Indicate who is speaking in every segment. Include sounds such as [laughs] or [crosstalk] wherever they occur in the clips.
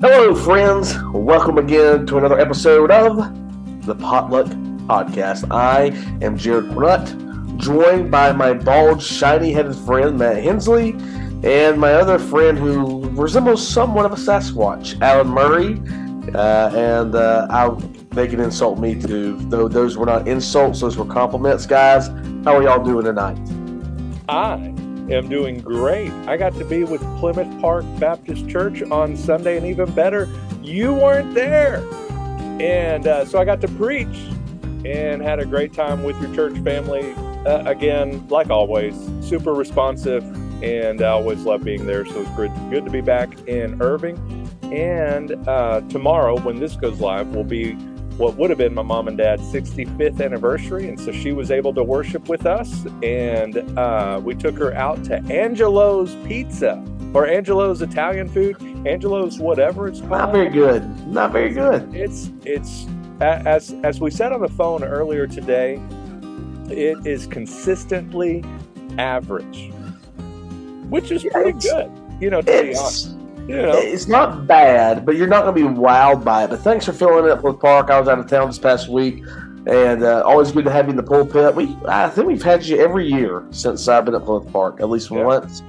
Speaker 1: Hello, friends. Welcome again to another episode of the Potluck Podcast. I am Jared Cornutt, joined by my bald, shiny headed friend, Matt Hensley, and my other friend who resembles somewhat of a Sasquatch, Alan Murray. Uh, and uh, I, they can insult me too, though those were not insults, those were compliments, guys. How are y'all doing tonight?
Speaker 2: I am doing great. I got to be with Plymouth Park Baptist Church on Sunday, and even better, you weren't there. And uh, so I got to preach and had a great time with your church family. Uh, again, like always, super responsive, and I always love being there. So it's good, good to be back in Irving. And uh, tomorrow, when this goes live, we'll be what would have been my mom and dad's 65th anniversary. And so she was able to worship with us. And uh, we took her out to Angelo's Pizza or Angelo's Italian food, Angelo's whatever it's called.
Speaker 1: Not very good. Not very good.
Speaker 2: It's, it's, as, as we said on the phone earlier today, it is consistently average, which is pretty good, you know, to be honest. You know.
Speaker 1: It's not bad, but you're not going to be wowed by it. But thanks for filling it up with Park. I was out of town this past week, and uh, always good to have you in the pulpit. We, I think we've had you every year since I've been at Plymouth Park, at least
Speaker 2: Yeah.
Speaker 1: once.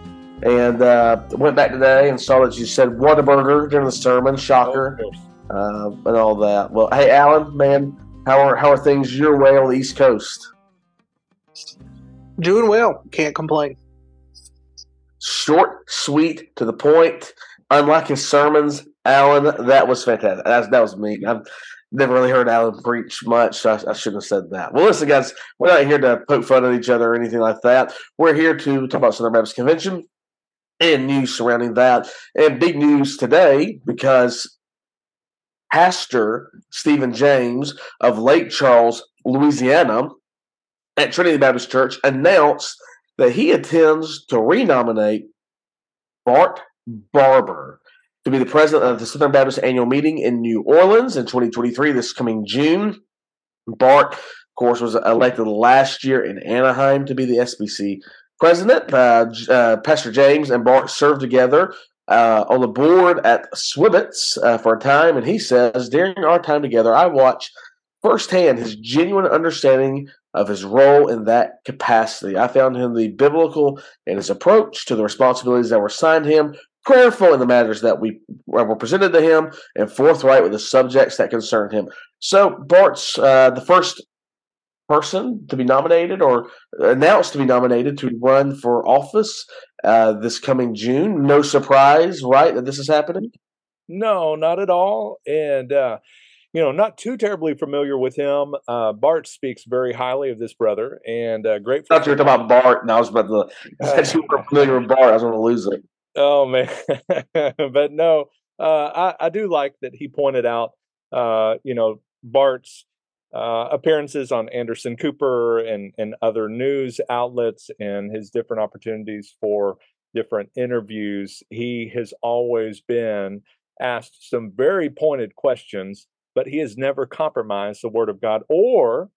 Speaker 1: And uh, went back today and saw that you said Whataburger during the sermon. Shocker.
Speaker 2: Of
Speaker 1: uh, and all that. Well, hey, Alan, man, how are how are things your way on the East Coast?
Speaker 3: Doing well. Can't complain.
Speaker 1: Short, sweet, to the point. Unlike his sermons, Alan, that was fantastic. That's, that was me. I've never really heard Alan preach much, so I, I shouldn't have said that. Well, listen, guys, we're not here to poke fun at each other or anything like that. We're here to talk about Southern Baptist Convention and news surrounding that. And big news today because Pastor Stephen James of Lake Charles, Louisiana, at Trinity Baptist Church announced that he intends to renominate Bart Barber to be the president of the Southern Baptist Annual Meeting in New Orleans in 2023, this coming June. Bart, of course, was elected last year in Anaheim to be the SBC president. Uh, uh, Pastor James and Bart served together uh, on the board at Swibbits uh, for a time, and he says, during our time together, I watched firsthand his genuine understanding of his role in that capacity. I found him to be biblical in his approach to the responsibilities that were assigned him, prayerful in the matters that we were presented to him, and forthright with the subjects that concerned him. So Bart's uh, the first person to be nominated or announced to be nominated to run for office uh, this coming June. No surprise, right, that this is happening?
Speaker 2: No, not at all. And, uh, you know, not too terribly familiar with him. Uh, Bart speaks very highly of this brother and uh,
Speaker 1: I
Speaker 2: grateful.
Speaker 1: thought you were talking about Bart, and I was about to. [laughs] Since you were familiar with Bart, I was going to lose it.
Speaker 2: Oh man, [laughs] but no, uh, I, I do like that he pointed out, uh, you know, Bart's uh, appearances on Anderson Cooper and and other news outlets and his different opportunities for different interviews. He has always been asked some very pointed questions, but he has never compromised the Word of God or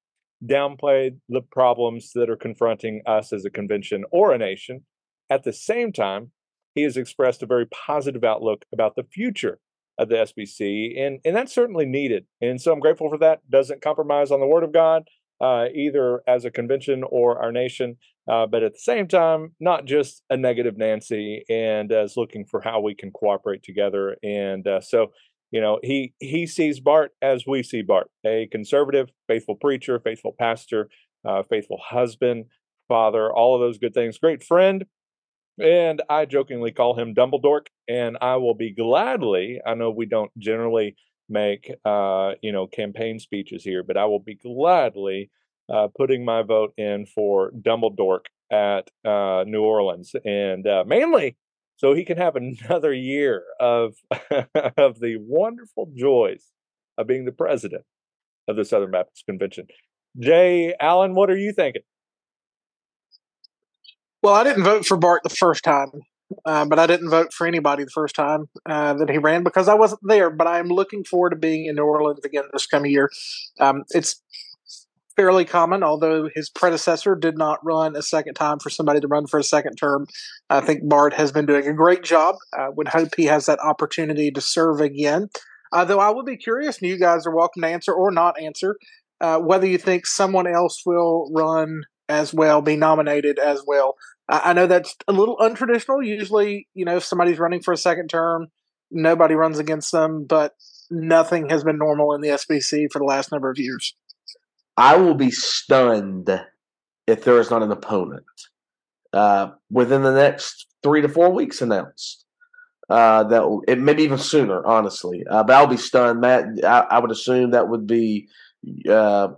Speaker 2: downplayed the problems that are confronting us as a convention or a nation. At the same time, he has expressed a very positive outlook about the future of the SBC, and and that's certainly needed. And so I'm grateful for that. Doesn't compromise on the Word of God, uh, either as a convention or our nation, uh, but at the same time, not just a negative Nancy, and uh, is looking for how we can cooperate together. And uh, so, you know, he he sees Bart as we see Bart, a conservative, faithful preacher, faithful pastor, uh, faithful husband, father, all of those good things. Great friend, and I jokingly call him Dumbledore, and I will be gladly. I know we don't generally make uh, you know campaign speeches here, but I will be gladly uh, putting my vote in for Dumbledore at uh, New Orleans, and uh, mainly so he can have [laughs] another year of [laughs] of the wonderful joys of being the president of the Southern Baptist Convention. Jay Allen, what are you thinking?
Speaker 3: Well, I didn't vote for Bart the first time, uh, but I didn't vote for anybody the first time uh, that he ran because I wasn't there. But I am looking forward to being in New Orleans again this coming year. Um, it's fairly common, although his predecessor did not run a second time for somebody to run for a second term. I think Bart has been doing a great job. I would hope he has that opportunity to serve again. Uh, though I would be curious, and you guys are welcome to answer or not answer, uh, whether you think someone else will run as well, be nominated as well. I, know that's a little untraditional. Usually, you know, if somebody's running for a second term, nobody runs against them, but nothing has been normal in the SBC for the last number of years.
Speaker 1: I will be stunned if there is not an opponent uh, within the next three to four weeks announced. Uh, that will, it maybe even sooner, honestly. Uh, but I'll be stunned, Matt. I, I would assume that would be uh,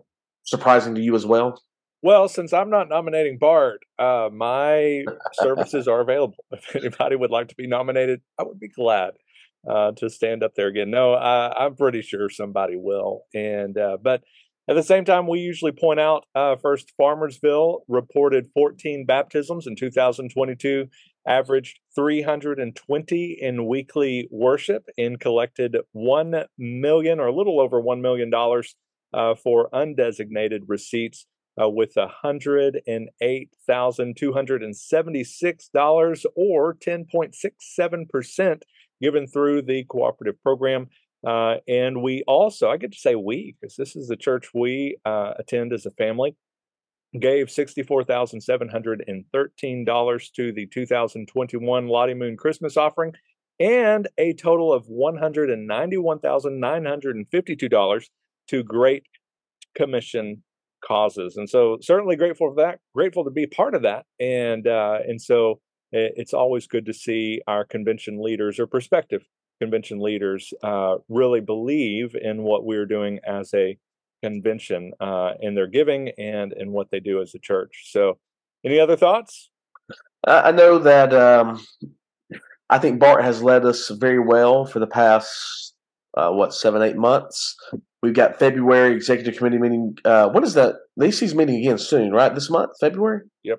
Speaker 1: surprising to you as well.
Speaker 2: Well, since I'm not nominating Bart, uh, my [laughs] services are available. [laughs] If anybody would like to be nominated, I would be glad uh, to stand up there again. No, I, am pretty sure somebody will. And uh, but at the same time, we usually point out uh, first Farmersville reported 14 baptisms in 2022, averaged 320 in weekly worship, and collected one million or a little over one million dollars uh, for undesignated receipts. Uh, with $108,276 or 10.67% given through the cooperative program. Uh, and we also, I get to say we, because this is the church we uh, attend as a family, gave $64,713 to the 2021 Lottie Moon Christmas offering and a total of $191,952 to Great Commission causes. And so certainly grateful for that, grateful to be part of that. And, uh, and so it's always good to see our convention leaders or prospective convention leaders uh, really believe in what we're doing as a convention uh, in their giving and in what they do as a church. So, any other thoughts?
Speaker 1: I know that um, I think Bart has led us very well for the past uh, what seven eight months. We've got February executive committee meeting. Uh, what is that? The EC's meeting again soon, right? This month, February.
Speaker 2: Yep.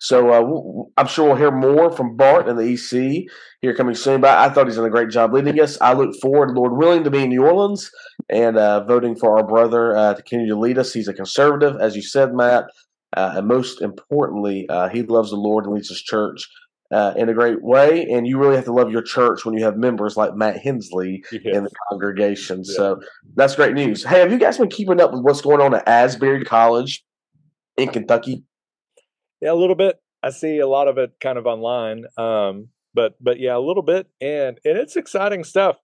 Speaker 1: So uh, I'm sure we'll hear more from Bart and the EC here coming soon. But I thought he's done a great job leading us. I look forward, Lord willing, to be in New Orleans and uh, voting for our brother uh, to continue to lead us. He's a conservative, as you said, Matt. Uh, and most importantly, uh, he loves the Lord and leads his church uh, in a great way. And you really have to love your church when you have members like Matt Hensley in the congregation. Yeah. So that's great news. Hey, have you guys been keeping up with what's going on at Asbury College in Kentucky?
Speaker 2: Yeah, a little bit. I see a lot of it kind of online. Um, but but yeah, a little bit, and and it's exciting stuff.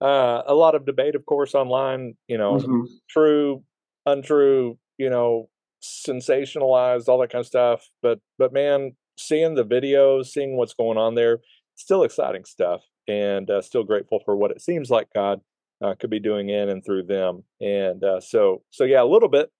Speaker 2: Uh, a lot of debate, of course, online. You know, mm-hmm. true, untrue. You know, sensationalized, all that kind of stuff. But but man, seeing the videos, seeing what's going on there, still exciting stuff, and uh, still grateful for what it seems like God uh, could be doing in and through them. And uh, so so yeah, a little bit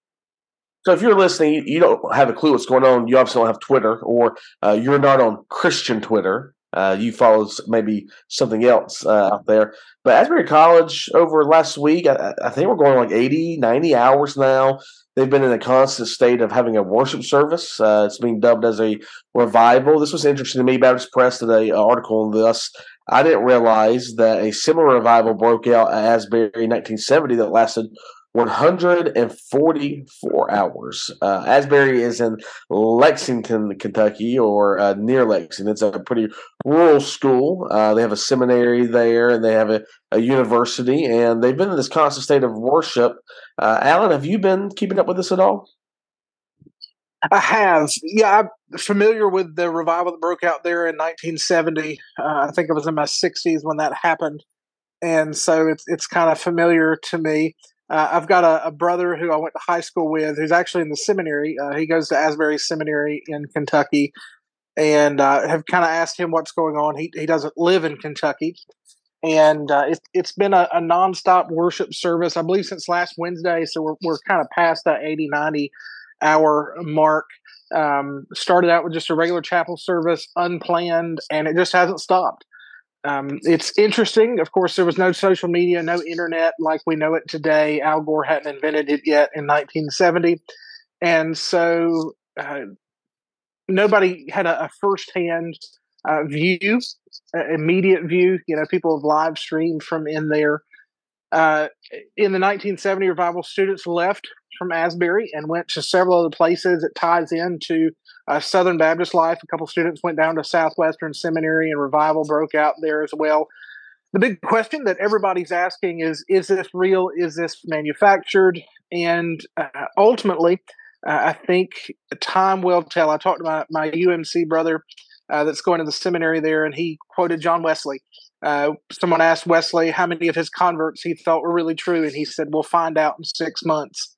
Speaker 1: so if you're listening, you don't have a clue what's going on. You obviously don't have Twitter, or uh, you're not on Christian Twitter. Uh, you follow maybe something else uh, out there. But Asbury College over last week, I, I, think we're going like 80, 90 hours now. They've been in a constant state of having a worship service. Uh, it's being dubbed as a revival. This was interesting to me. Baptist Press did an article on this. I didn't realize that a similar revival broke out at Asbury in 1970 that lasted 144 hours. Uh, Asbury is in Lexington, Kentucky, or uh, near Lexington. It's a pretty rural school. Uh, they have a seminary there, and they have a, a, university, and they've been in this constant state of worship. Uh, Alan, have you been keeping up with this at all?
Speaker 3: I have. Yeah, I'm familiar with the revival that broke out there in 1970. Uh, I think it was in my 60s when that happened. And so it's it's kind of familiar to me. Uh, I've got a, a, brother who I went to high school with who's actually in the seminary. Uh, he goes to Asbury Seminary in Kentucky, and uh, have kind of asked him what's going on. He he doesn't live in Kentucky, and uh, it, it's been a, a nonstop worship service, I believe, since last Wednesday. So we're we're kind of past that 80, 90 hour mark. Um, started out with just a regular chapel service, unplanned, and it just hasn't stopped. Um, it's interesting. Of course, there was no social media, no internet like we know it today. Al Gore hadn't invented it yet in 1970. And so uh, nobody had a, a firsthand uh, view, uh, immediate view. You know, people have live streamed from in there. Uh, in the 1970 revival, students left from Asbury and went to several other places. It ties into uh, Southern Baptist life. A couple students went down to Southwestern Seminary, and revival broke out there as well. The big question that everybody's asking is: Is this real? Is this manufactured? And uh, ultimately, uh, I think time will tell. I talked to my, my UMC brother uh, that's going to the seminary there, and he quoted John Wesley. Uh, someone asked Wesley how many of his converts he thought were really true, and he said, "We'll find out in six months."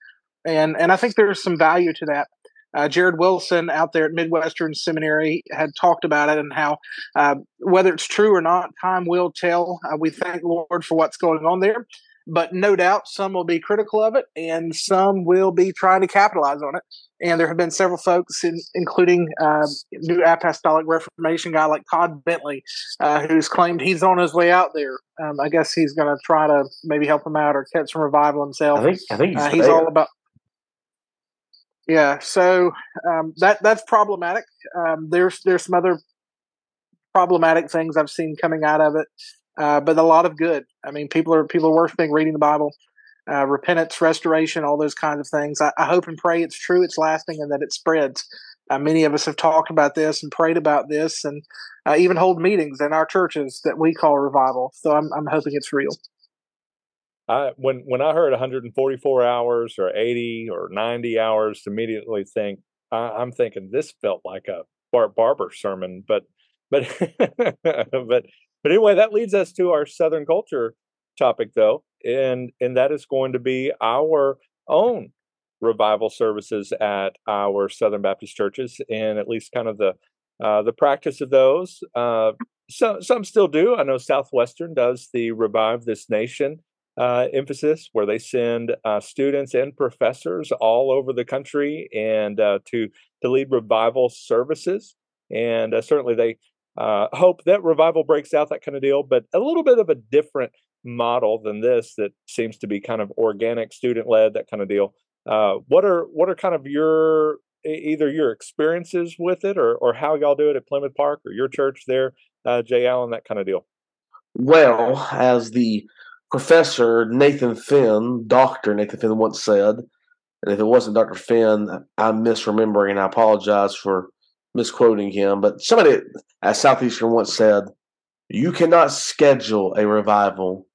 Speaker 3: And and I think there's some value to that. Uh, Jared Wilson out there at Midwestern Seminary had talked about it and how uh, whether it's true or not, time will tell. Uh, we thank Lord for what's going on there but no doubt some will be critical of it and some will be trying to capitalize on it. And there have been several folks, in, including uh, New Apostolic Reformation guy like Todd Bentley, uh, who's claimed he's on his way out there. Um, I guess he's going to try to maybe help him out or catch some revival himself.
Speaker 1: I think, I think he's,
Speaker 3: uh, he's all about. Yeah, so um, that that's problematic. Um, there's there's some other problematic things I've seen coming out of it uh, but a lot of good. I mean, people are people are worshiping, reading the Bible, uh, repentance, restoration, all those kinds of things. I, I, hope and pray it's true, it's lasting, and that it spreads. Uh, many of us have talked about this and prayed about this, and uh, even hold meetings in our churches that we call revival. So I'm I'm hoping it's real.
Speaker 2: I when when I heard 144 hours or 80 or 90 hours, immediately think I, am thinking this felt like a Bart Barber sermon, but but [laughs] but but anyway, that leads us to our Southern culture topic, though, and and that is going to be our own revival services at our Southern Baptist churches, and at least kind of the uh, the practice of those. Uh, some some still do. I know Southwestern does the Revive This Nation uh, emphasis, where they send uh, students and professors all over the country and uh, to to lead revival services. And uh, certainly they uh, hope that revival breaks out, that kind of deal, but a little bit of a different model than this that seems to be kind of organic, student led, that kind of deal. Uh, what are what are kind of your either your experiences with it or or how y'all do it at Plymouth Park or your church there, Jay Allen, that kind of deal?
Speaker 1: Well, as the professor Nathan Finn, Doctor Nathan Finn, once said, and if it wasn't Doctor Finn, I'm misremembering. And I apologize for misquoting him, but somebody at Southeastern once said, "You cannot schedule a revival;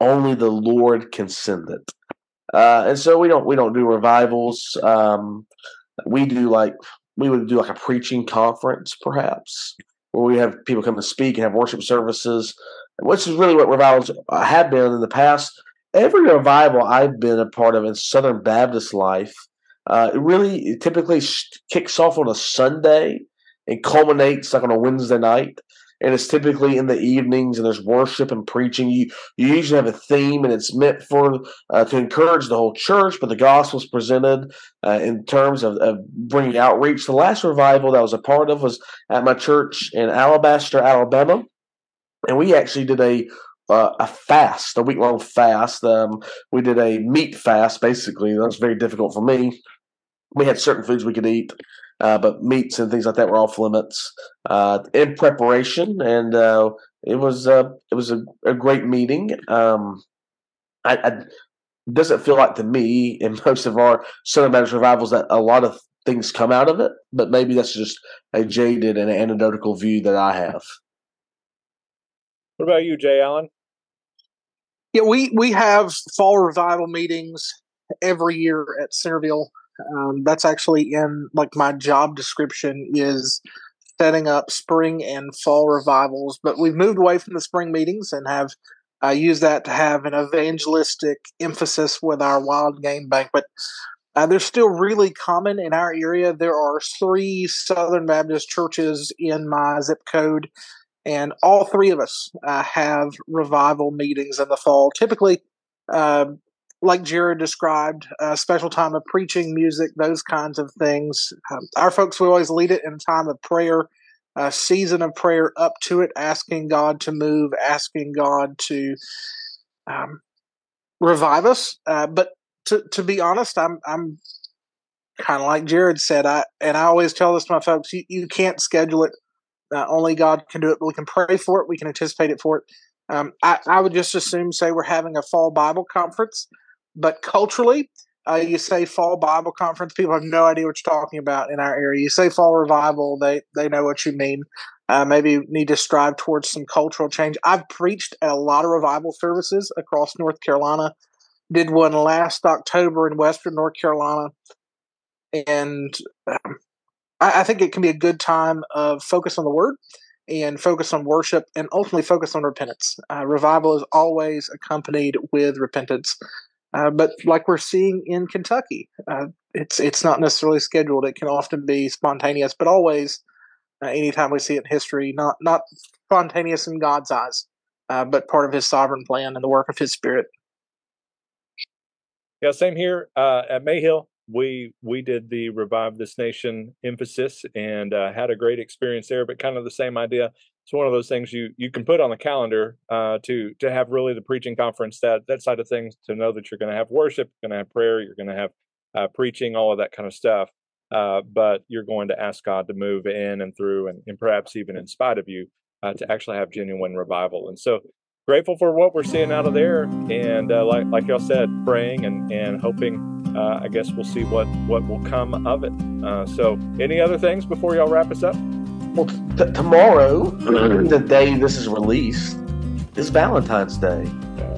Speaker 1: only the Lord can send it." Uh, and so we don't we don't do revivals. Um, we do like we would do like a preaching conference, perhaps, where we have people come to speak and have worship services, which is really what revivals have been in the past. Every revival I've been a part of in Southern Baptist life uh, it really it typically kicks off on a Sunday and culminates like on a Wednesday night. And it's typically in the evenings, and there's worship and preaching. You you usually have a theme, and it's meant for uh, to encourage the whole church. But the gospel is presented uh, in terms of, of bringing outreach. The last revival that I was a part of was at my church in Alabaster, Alabama, and we actually did a uh, a fast, a week long fast. Um, we did a meat fast, basically. That was very difficult for me we had certain foods we could eat, uh, but meats and things like that were off limits uh, in preparation, and uh, it was uh, it was a, a great meeting. Um, I, I doesn't feel like to me in [laughs] most of our Baptist revivals that a lot of things come out of it, but maybe that's just a jaded and anecdotal view that I have.
Speaker 2: What about you, Jay Allen?
Speaker 3: Yeah, we we have fall revival meetings every year at Centerville um, that's actually in like my job description is setting up spring and fall revivals. But we've moved away from the spring meetings and have uh, used that to have an evangelistic emphasis with our wild game banquet. Uh, they're still really common in our area. There are three Southern Baptist churches in my zip code, and all three of us uh, have revival meetings in the fall. Typically, uh, like Jared described, a special time of preaching, music, those kinds of things. Um, our folks will always lead it in a time of prayer, a season of prayer up to it, asking God to move, asking God to um, revive us. Uh, but to to be honest, I'm I'm kind of like Jared said. I and I always tell this to my folks: you, you can't schedule it. Uh, only God can do it. But we can pray for it. We can anticipate it for it. Um, I, I would just assume, say, we're having a fall Bible conference but culturally, Uh, you say fall Bible conference, people have no idea what you're talking about in our area. You say fall revival, they they know what you mean. Uh, maybe need to strive towards some cultural change. I've preached at a lot of revival services across North Carolina. Did one last October in Western North Carolina, and um, I, I think it can be a good time of focus on the Word and focus on worship and ultimately focus on repentance. Uh, revival is always accompanied with repentance. Uh, but like we're seeing in Kentucky, uh, it's it's not necessarily scheduled. It can often be spontaneous, but always, uh, anytime we see it in history, not not spontaneous in God's eyes, uh, but part of His sovereign plan and the work of His Spirit.
Speaker 2: Yeah, same here uh, at Mayhill. We we did the revive this nation emphasis and uh, had a great experience there. But kind of the same idea. It's one of those things you you can put on the calendar uh, to to have really the preaching conference that that side of things to know that you're going to have worship, you're going to have prayer, you're going to have uh, preaching, all of that kind of stuff. Uh, but you're going to ask God to move in and through, and, and perhaps even in spite of you, uh, to actually have genuine revival. And so grateful for what we're seeing out of there, and uh, like like y'all said, praying and and hoping. Uh, I guess we'll see what what will come of it. Uh, so, any other things before y'all wrap us up?
Speaker 1: Well, t- tomorrow, [clears throat] the day this is released, is Valentine's Day.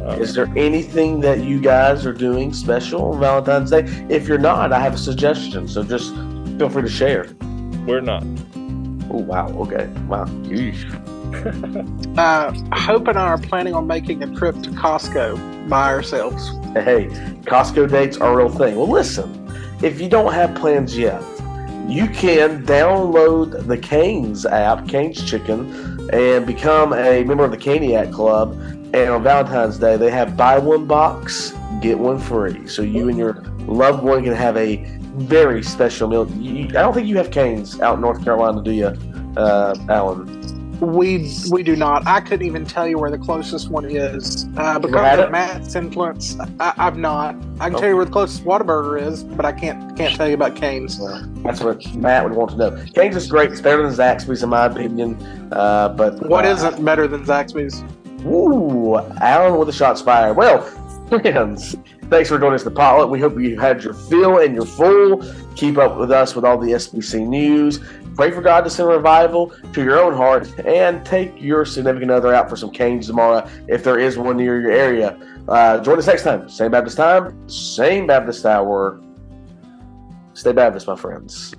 Speaker 2: Uh,
Speaker 1: Is there anything that you guys are doing special on Valentine's Day? If you're not, I have a suggestion. So just feel free to share.
Speaker 2: we're not.
Speaker 1: Oh wow. Okay. Wow. Yeesh. [laughs]
Speaker 3: Uh, Hope and I are planning on making a trip to Costco by ourselves.
Speaker 1: Hey, Costco dates are a real thing. Well, listen, if you don't have plans yet, you can download the Canes app, Canes Chicken, and become a member of the Caniac Club. And on Valentine's Day, they have buy one box, get one free. So you and your loved one can have a very special meal. You, I don't think you have Canes out in North Carolina, do you, uh, Alan?
Speaker 3: We we do not. I couldn't even tell you where the closest one is uh, because of Matt's influence. I, I've not. I can tell you where the closest Whataburger is, but I can't can't tell you about Canes.
Speaker 1: Well, that's what Matt would want to know. Canes is great. It's better than Zaxby's, in my opinion. Uh, but
Speaker 3: What
Speaker 1: uh,
Speaker 3: isn't better than Zaxby's?
Speaker 1: Ooh, Alan with a shot fired. Well, [laughs] friends, thanks for joining us, the pilot. We hope you had your fill and your full. Keep up with us with all the SBC news. Pray for God to send revival to your own heart, and take your significant other out for some canes tomorrow if there is one near your area. Uh, join us next time. Same Baptist time, same Baptist hour. Stay Baptist, my friends.